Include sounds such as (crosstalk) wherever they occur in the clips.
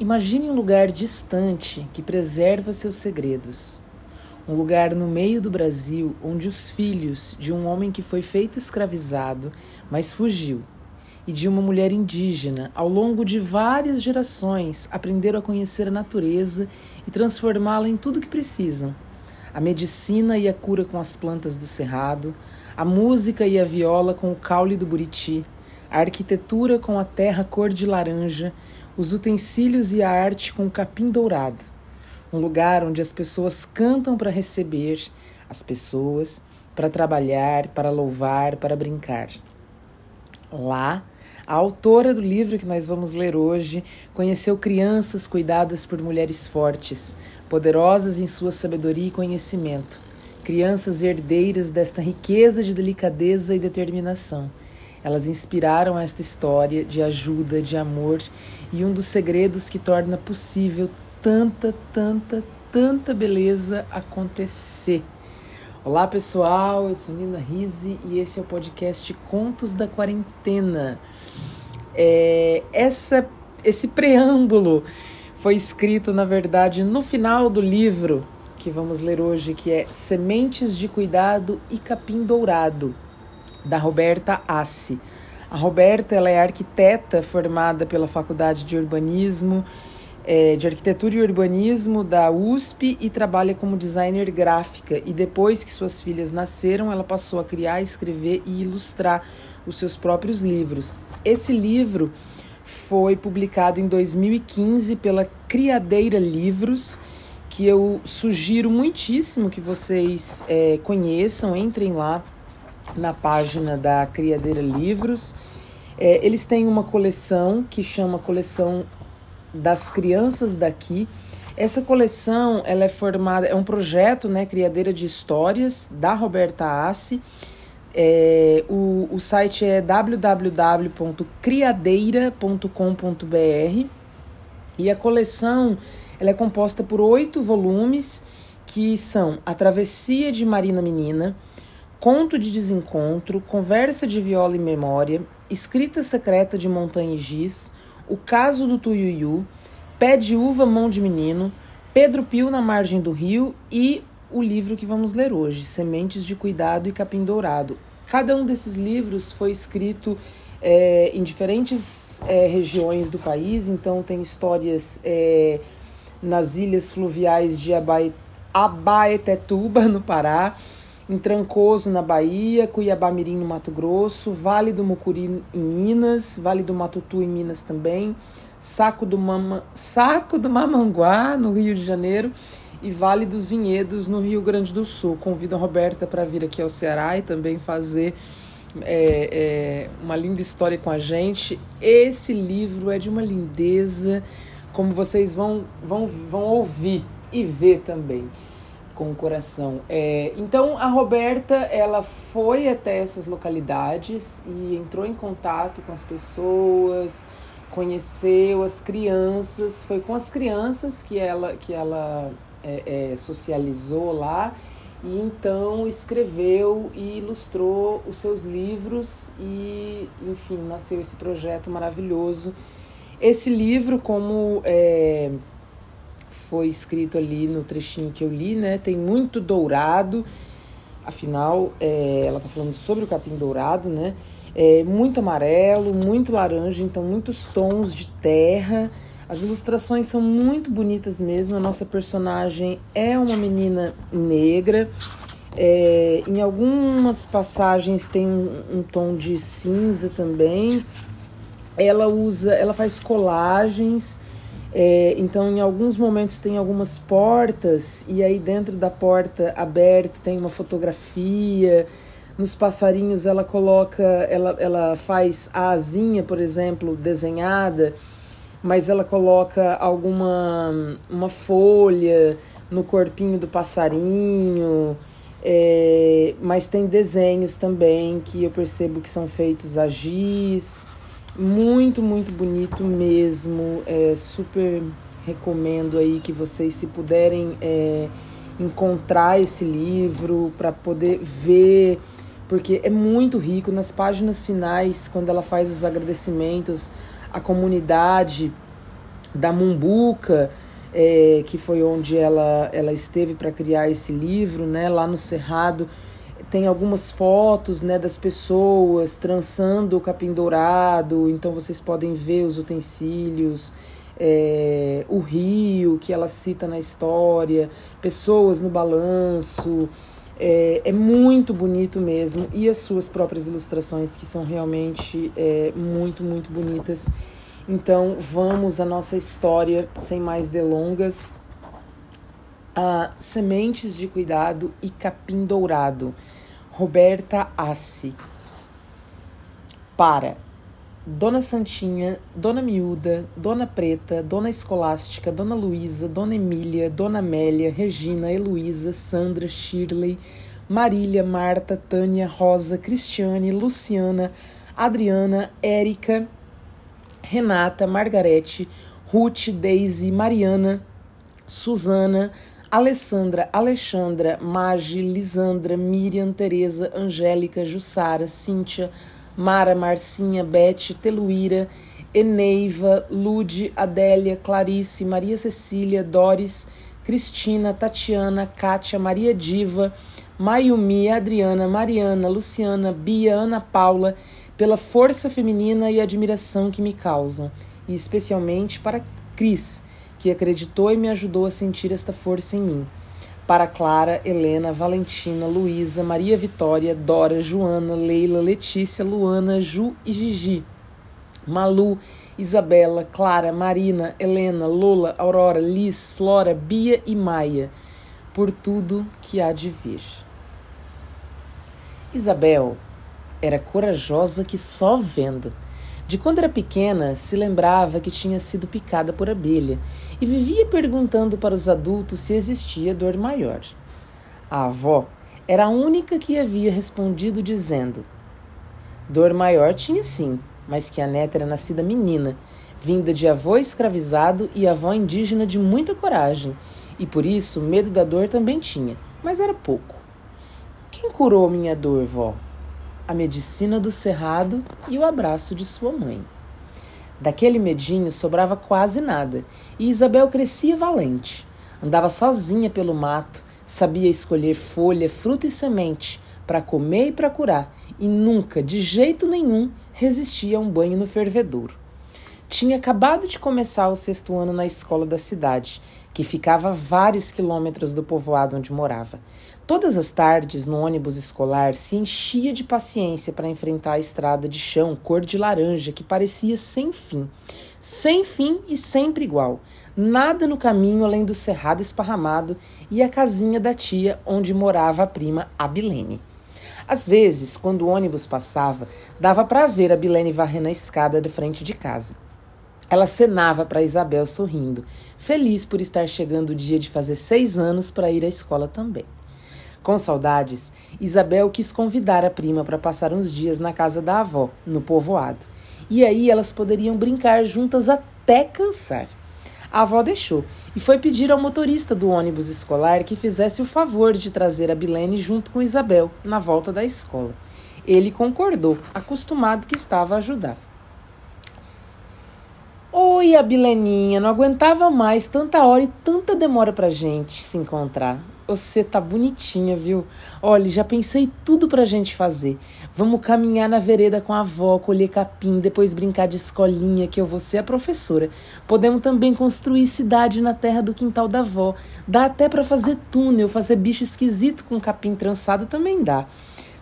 Imagine um lugar distante que preserva seus segredos. Um lugar no meio do Brasil onde os filhos de um homem que foi feito escravizado, mas fugiu, e de uma mulher indígena, ao longo de várias gerações, aprenderam a conhecer a natureza e transformá-la em tudo que precisam: a medicina e a cura com as plantas do cerrado, a música e a viola com o caule do buriti, a arquitetura com a terra cor de laranja, os utensílios e a arte com o capim dourado. Um lugar onde as pessoas cantam para receber, as pessoas para trabalhar, para louvar, para brincar. Lá, a autora do livro que nós vamos ler hoje conheceu crianças cuidadas por mulheres fortes, poderosas em sua sabedoria e conhecimento, crianças herdeiras desta riqueza de delicadeza e determinação elas inspiraram esta história de ajuda, de amor e um dos segredos que torna possível tanta, tanta, tanta beleza acontecer. Olá pessoal, eu sou Nina Rise e esse é o podcast Contos da Quarentena. É, essa, esse preâmbulo foi escrito, na verdade, no final do livro que vamos ler hoje, que é Sementes de Cuidado e Capim Dourado, da Roberta Assi. A Roberta ela é arquiteta formada pela Faculdade de Urbanismo, é, de Arquitetura e Urbanismo da USP e trabalha como designer gráfica. E depois que suas filhas nasceram, ela passou a criar, escrever e ilustrar os seus próprios livros. Esse livro foi publicado em 2015 pela Criadeira Livros, que eu sugiro muitíssimo que vocês é, conheçam, entrem lá na página da Criadeira Livros. É, eles têm uma coleção que chama Coleção das Crianças daqui. Essa coleção ela é formada, é um projeto, né, Criadeira de Histórias, da Roberta Assi. É, o, o site é www.criadeira.com.br e a coleção ela é composta por oito volumes que são A Travessia de Marina Menina, Conto de Desencontro, Conversa de Viola e Memória, Escrita Secreta de Montanha e Giz, O Caso do Tuiuiu, Pé de Uva, Mão de Menino, Pedro Pio na Margem do Rio e o livro que vamos ler hoje, Sementes de Cuidado e Capim Dourado. Cada um desses livros foi escrito é, em diferentes é, regiões do país, então tem histórias é, nas ilhas fluviais de Abaetetuba, no Pará, em Trancoso, na Bahia, Cuiabá Mirim, no Mato Grosso, Vale do Mucuri, em Minas, Vale do Matutu, em Minas também, Saco do, Mama, Saco do Mamanguá, no Rio de Janeiro, e Vale dos Vinhedos, no Rio Grande do Sul. Convido a Roberta para vir aqui ao Ceará e também fazer é, é, uma linda história com a gente. Esse livro é de uma lindeza, como vocês vão, vão, vão ouvir e ver também com o coração. É, então a Roberta ela foi até essas localidades e entrou em contato com as pessoas, conheceu as crianças, foi com as crianças que ela que ela é, é, socializou lá e então escreveu e ilustrou os seus livros e enfim nasceu esse projeto maravilhoso. Esse livro como é, foi escrito ali no trechinho que eu li, né? Tem muito dourado, afinal, é, ela tá falando sobre o capim dourado, né? É, muito amarelo, muito laranja, então muitos tons de terra. As ilustrações são muito bonitas mesmo. A nossa personagem é uma menina negra. É, em algumas passagens tem um, um tom de cinza também. Ela usa, ela faz colagens é, então, em alguns momentos tem algumas portas, e aí dentro da porta aberta tem uma fotografia. Nos passarinhos ela coloca, ela, ela faz a asinha, por exemplo, desenhada, mas ela coloca alguma uma folha no corpinho do passarinho. É, mas tem desenhos também que eu percebo que são feitos a giz. Muito, muito bonito mesmo. É, super recomendo aí que vocês, se puderem é, encontrar esse livro para poder ver, porque é muito rico. Nas páginas finais, quando ela faz os agradecimentos à comunidade da Mumbuca, é, que foi onde ela, ela esteve para criar esse livro, né, lá no Cerrado. Tem algumas fotos né, das pessoas trançando o capim dourado, então vocês podem ver os utensílios, é, o rio que ela cita na história, pessoas no balanço. É, é, muito bonito mesmo. E as suas próprias ilustrações, que são realmente é, muito, muito bonitas. Então vamos à nossa história sem mais delongas. Ah, Sementes de Cuidado e Capim Dourado. Roberta Assi. Para Dona Santinha, Dona Miúda, Dona Preta, Dona Escolástica, Dona Luísa, Dona Emília, Dona Amélia, Regina, Heloísa, Sandra, Shirley, Marília, Marta, Tânia, Rosa, Cristiane, Luciana, Adriana, Érica, Renata, Margarete, Ruth, Daisy, Mariana, Suzana, Alessandra, Alexandra, Magi, Lisandra, Miriam, Teresa, Angélica, Jussara, Cíntia, Mara, Marcinha, Bete, Teluíra, Eneiva, Lude, Adélia, Clarice, Maria Cecília, Doris, Cristina, Tatiana, Kátia, Maria Diva, Mayumi, Adriana, Mariana, Luciana, Bia, Ana Paula, pela força feminina e admiração que me causam, e especialmente para Cris, que acreditou e me ajudou a sentir esta força em mim. Para Clara, Helena, Valentina, Luísa, Maria Vitória, Dora, Joana, Leila, Letícia, Luana, Ju e Gigi. Malu, Isabela, Clara, Marina, Helena, Lola, Aurora, Liz, Flora, Bia e Maia, por tudo que há de vir. Isabel era corajosa que só vendo. De quando era pequena, se lembrava que tinha sido picada por abelha e vivia perguntando para os adultos se existia dor maior. A avó era a única que havia respondido dizendo: Dor maior tinha sim, mas que a neta era nascida menina, vinda de avô escravizado e avó indígena de muita coragem, e por isso medo da dor também tinha, mas era pouco. Quem curou minha dor, vó? A medicina do cerrado e o abraço de sua mãe. Daquele medinho sobrava quase nada, e Isabel crescia valente. Andava sozinha pelo mato, sabia escolher folha, fruta e semente para comer e para curar, e nunca, de jeito nenhum, resistia a um banho no fervedouro. Tinha acabado de começar o sexto ano na escola da cidade, que ficava a vários quilômetros do povoado onde morava. Todas as tardes, no ônibus escolar, se enchia de paciência para enfrentar a estrada de chão cor de laranja que parecia sem fim. Sem fim e sempre igual. Nada no caminho além do cerrado esparramado e a casinha da tia onde morava a prima Abilene. Às vezes, quando o ônibus passava, dava para ver a Bilene varrendo a escada de frente de casa. Ela cenava para Isabel sorrindo, feliz por estar chegando o dia de fazer seis anos para ir à escola também. Com saudades, Isabel quis convidar a prima para passar uns dias na casa da avó, no povoado. E aí elas poderiam brincar juntas até cansar. A avó deixou e foi pedir ao motorista do ônibus escolar que fizesse o favor de trazer a Bilene junto com Isabel na volta da escola. Ele concordou, acostumado que estava a ajudar. Oi, a Bileninha, não aguentava mais tanta hora e tanta demora pra gente se encontrar. Você tá bonitinha, viu? Olha, já pensei tudo pra gente fazer. Vamos caminhar na vereda com a avó, colher capim, depois brincar de escolinha, que eu vou ser a professora. Podemos também construir cidade na terra do quintal da avó. Dá até para fazer túnel, fazer bicho esquisito com capim trançado também dá.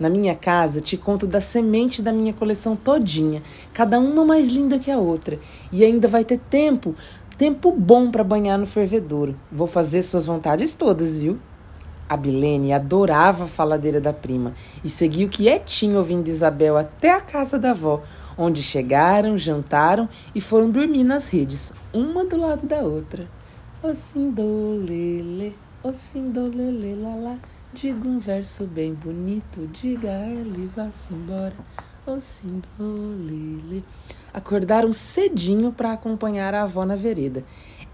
Na minha casa, te conto da semente da minha coleção todinha, cada uma mais linda que a outra. E ainda vai ter tempo, tempo bom para banhar no fervedouro. Vou fazer suas vontades todas, viu? A Bilene adorava a faladeira da prima e seguiu quietinho ouvindo Isabel até a casa da avó, onde chegaram, jantaram e foram dormir nas redes, uma do lado da outra. O sindolele, o sindolele, lá Diga um verso bem bonito, diga ele, vá-se embora, sindolele. Acordaram cedinho para acompanhar a avó na vereda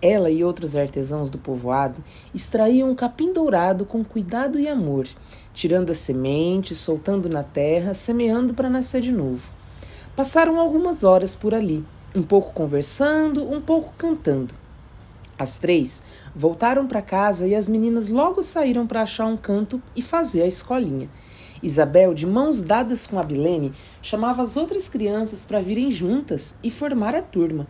ela e outros artesãos do povoado extraíam um capim dourado com cuidado e amor, tirando as sementes, soltando na terra, semeando para nascer de novo. Passaram algumas horas por ali, um pouco conversando, um pouco cantando. As três voltaram para casa e as meninas logo saíram para achar um canto e fazer a escolinha. Isabel, de mãos dadas com a Bilene, chamava as outras crianças para virem juntas e formar a turma.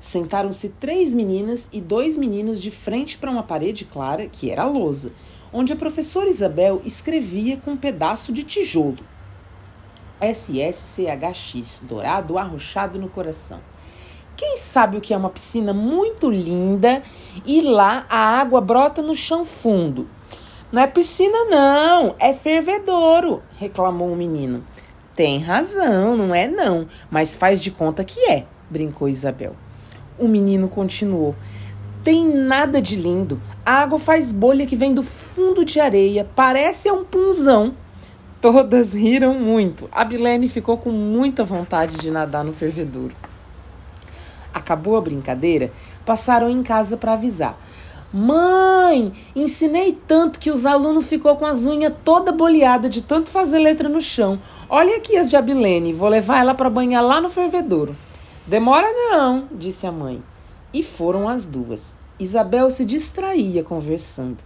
Sentaram-se três meninas e dois meninos de frente para uma parede clara, que era a lousa, onde a professora Isabel escrevia com um pedaço de tijolo. SSCHX, dourado arrochado no coração. Quem sabe o que é uma piscina muito linda e lá a água brota no chão fundo? Não é piscina, não, é fervedouro, reclamou o menino. Tem razão, não é não, mas faz de conta que é, brincou Isabel. O menino continuou. Tem nada de lindo. A água faz bolha que vem do fundo de areia, parece um punzão. Todas riram muito. A Bilene ficou com muita vontade de nadar no fervedouro. Acabou a brincadeira, passaram em casa para avisar. Mãe, ensinei tanto que os alunos ficou com as unhas toda boleada de tanto fazer letra no chão. Olha aqui as de Abilene, vou levar ela para banhar lá no fervedouro. Demora não, disse a mãe. E foram as duas. Isabel se distraía conversando.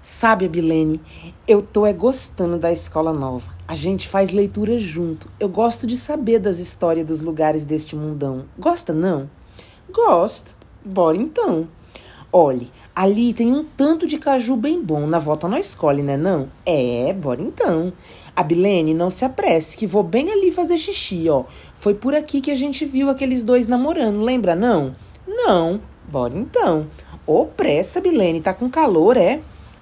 Sabe, Abilene, eu tô é gostando da escola nova. A gente faz leitura junto. Eu gosto de saber das histórias dos lugares deste mundão. Gosta, não? Gosto. Bora então. Olhe, ali tem um tanto de caju bem bom. Na volta nós escolhe, né não? É, bora então. A Bilene, não se apresse, que vou bem ali fazer xixi, ó. Foi por aqui que a gente viu aqueles dois namorando, lembra não? Não. Bora então. Ô, pressa, Bilene, tá com calor, é?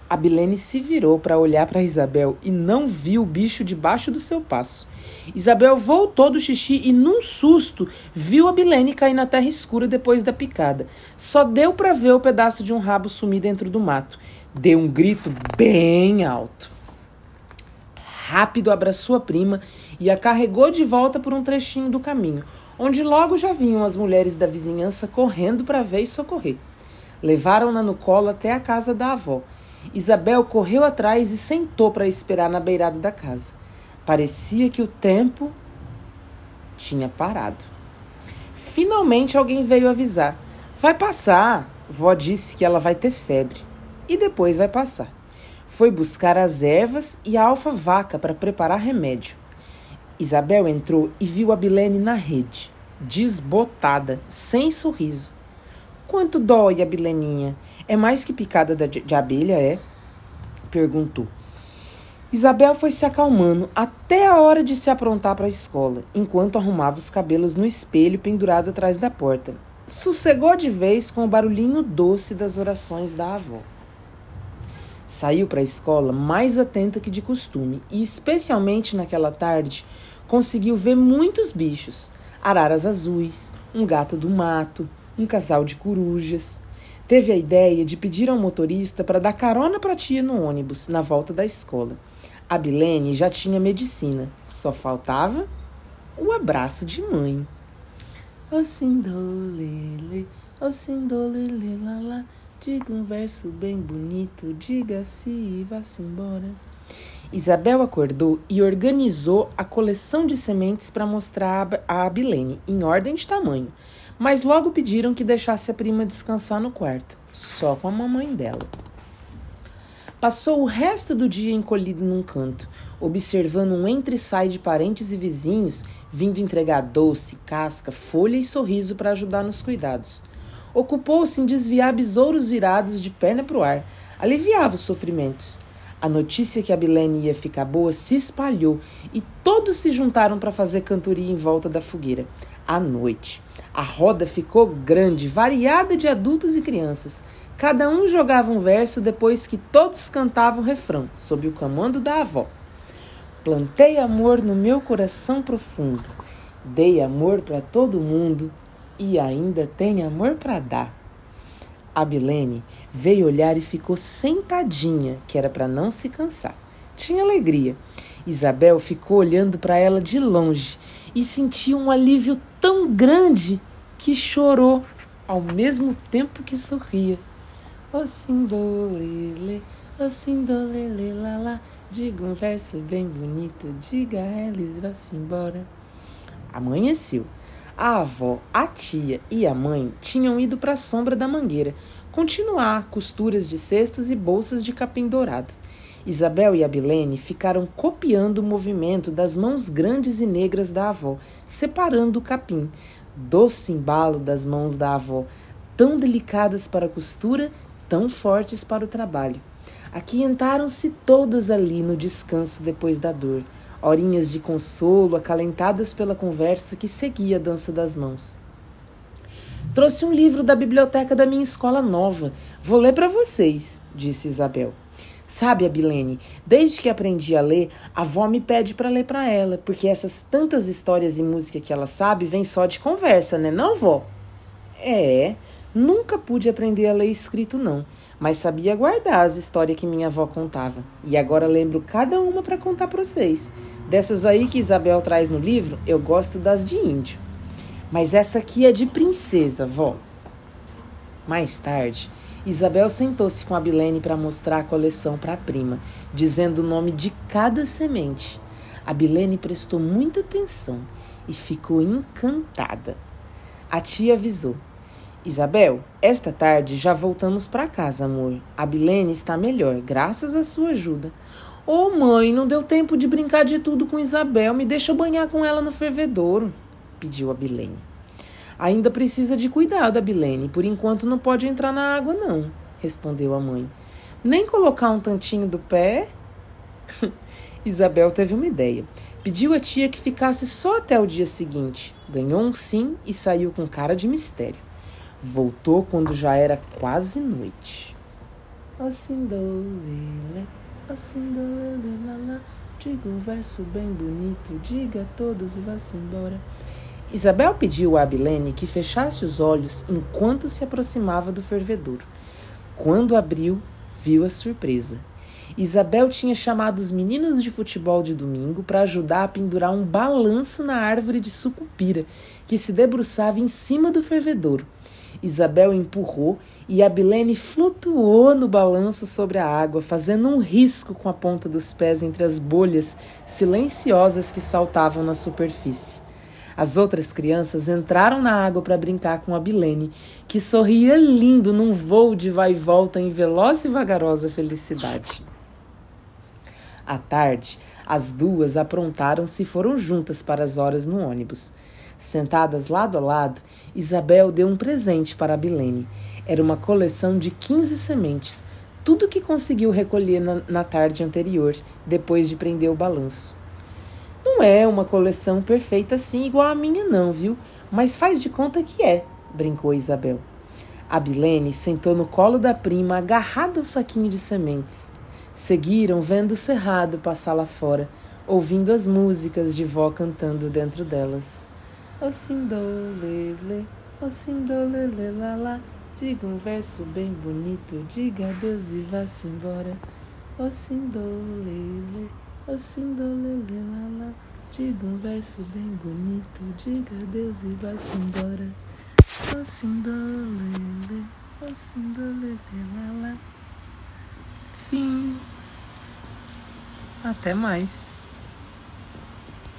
A Bilene se virou para olhar para Isabel e não viu o bicho debaixo do seu passo. Isabel voltou do xixi e, num susto, viu a Bilene cair na terra escura depois da picada. Só deu para ver o pedaço de um rabo sumir dentro do mato. Deu um grito bem alto. Rápido abraçou a prima e a carregou de volta por um trechinho do caminho, onde logo já vinham as mulheres da vizinhança correndo para ver e socorrer. Levaram-na no colo até a casa da avó. Isabel correu atrás e sentou para esperar na beirada da casa. Parecia que o tempo tinha parado. Finalmente alguém veio avisar. Vai passar. Vó disse que ela vai ter febre. E depois vai passar. Foi buscar as ervas e a alfa-vaca para preparar remédio. Isabel entrou e viu a Bilene na rede, desbotada, sem sorriso. Quanto dói a Bileninha? É mais que picada de abelha, é? Perguntou. Isabel foi se acalmando até a hora de se aprontar para a escola, enquanto arrumava os cabelos no espelho pendurado atrás da porta. Sossegou de vez com o barulhinho doce das orações da avó. Saiu para a escola mais atenta que de costume e, especialmente naquela tarde, conseguiu ver muitos bichos: araras azuis, um gato do mato, um casal de corujas. Teve a ideia de pedir ao motorista para dar carona para a tia no ônibus na volta da escola. A Bilene já tinha medicina, só faltava o abraço de mãe. Diga um verso bem bonito, diga-se e vá-se embora. Isabel acordou e organizou a coleção de sementes para mostrar a Abilene, em ordem de tamanho, mas logo pediram que deixasse a prima descansar no quarto, só com a mamãe dela. Passou o resto do dia encolhido num canto, observando um entre-sai de parentes e vizinhos vindo entregar doce, casca, folha e sorriso para ajudar nos cuidados. Ocupou-se em desviar besouros virados de perna para o ar, aliviava os sofrimentos. A notícia que a Bilene ia ficar boa se espalhou e todos se juntaram para fazer cantoria em volta da fogueira. À noite, a roda ficou grande, variada de adultos e crianças. Cada um jogava um verso depois que todos cantavam o refrão, sob o comando da avó. Plantei amor no meu coração profundo, dei amor para todo mundo e ainda tem amor para dar. A Bilene veio olhar e ficou sentadinha, que era para não se cansar. Tinha alegria. Isabel ficou olhando para ela de longe e sentiu um alívio tão grande que chorou ao mesmo tempo que sorria. O sindolele, o sindolele, lá lá. Diga um verso bem bonito, diga a eles, vá-se embora. Amanheceu. A avó, a tia e a mãe tinham ido para a sombra da mangueira continuar costuras de cestos e bolsas de capim dourado. Isabel e Abilene ficaram copiando o movimento das mãos grandes e negras da avó, separando o capim. Doce embalo das mãos da avó, tão delicadas para a costura, tão fortes para o trabalho. Aquientaram-se todas ali no descanso depois da dor, horinhas de consolo acalentadas pela conversa que seguia a dança das mãos. Trouxe um livro da biblioteca da minha escola nova. Vou ler para vocês, disse Isabel. Sabe, Abilene, desde que aprendi a ler, a avó me pede para ler para ela, porque essas tantas histórias e música que ela sabe vem só de conversa, né, não, vó? É, nunca pude aprender a ler escrito não, mas sabia guardar as histórias que minha avó contava. E agora lembro cada uma para contar para vocês. Dessas aí que Isabel traz no livro, eu gosto das de índio. Mas essa aqui é de princesa, vó. Mais tarde, Isabel sentou-se com a Bilene para mostrar a coleção para a prima, dizendo o nome de cada semente. A Bilene prestou muita atenção e ficou encantada. A tia avisou: Isabel, esta tarde já voltamos para casa, amor. A Bilene está melhor, graças à sua ajuda. Ô oh, mãe, não deu tempo de brincar de tudo com Isabel. Me deixa banhar com ela no fervedouro, pediu a Bilene. Ainda precisa de cuidado, Abilene. Por enquanto não pode entrar na água, não, respondeu a mãe. Nem colocar um tantinho do pé? (laughs) Isabel teve uma ideia. Pediu à tia que ficasse só até o dia seguinte. Ganhou um sim e saiu com cara de mistério. Voltou quando já era quase noite. Assim dolele, assim dolele, Diga um verso bem bonito, diga a todos e vá-se embora. Isabel pediu a Abilene que fechasse os olhos enquanto se aproximava do fervedouro. Quando abriu, viu a surpresa. Isabel tinha chamado os meninos de futebol de domingo para ajudar a pendurar um balanço na árvore de sucupira que se debruçava em cima do fervedouro. Isabel empurrou e Abilene flutuou no balanço sobre a água, fazendo um risco com a ponta dos pés entre as bolhas silenciosas que saltavam na superfície. As outras crianças entraram na água para brincar com a Bilene, que sorria lindo num voo de vai e volta em veloz e vagarosa felicidade. À tarde, as duas aprontaram-se e foram juntas para as horas no ônibus. Sentadas lado a lado, Isabel deu um presente para a Bilene. Era uma coleção de 15 sementes, tudo que conseguiu recolher na, na tarde anterior, depois de prender o balanço. Não é uma coleção perfeita assim, igual a minha, não, viu? Mas faz de conta que é, brincou Isabel. A Bilene sentou no colo da prima, agarrada ao saquinho de sementes. Seguiram vendo o cerrado passar lá fora, ouvindo as músicas de vó cantando dentro delas. O sindolele, o sindolele, lá lá, diga um verso bem bonito, diga adeus e vá-se embora. O sindolele. Assim do lá, diga um verso bem bonito, diga adeus e vai-se embora. Assim do lele, assim do lele, lá, Fim. Até mais.